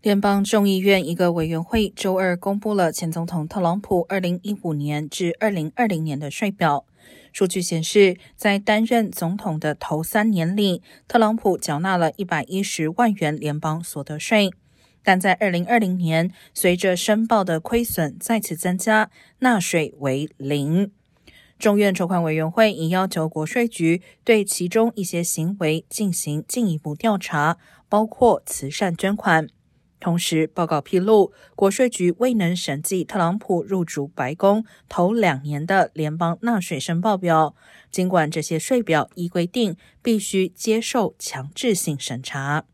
联邦众议院一个委员会周二公布了前总统特朗普2015年至2020年的税表。数据显示，在担任总统的头三年里，特朗普缴纳了一百一十万元联邦所得税。但在2020年，随着申报的亏损再次增加，纳税为零。众院筹款委员会已要求国税局对其中一些行为进行进一步调查，包括慈善捐款。同时，报告披露，国税局未能审计特朗普入主白宫头两年的联邦纳税申报表，尽管这些税表依规定必须接受强制性审查。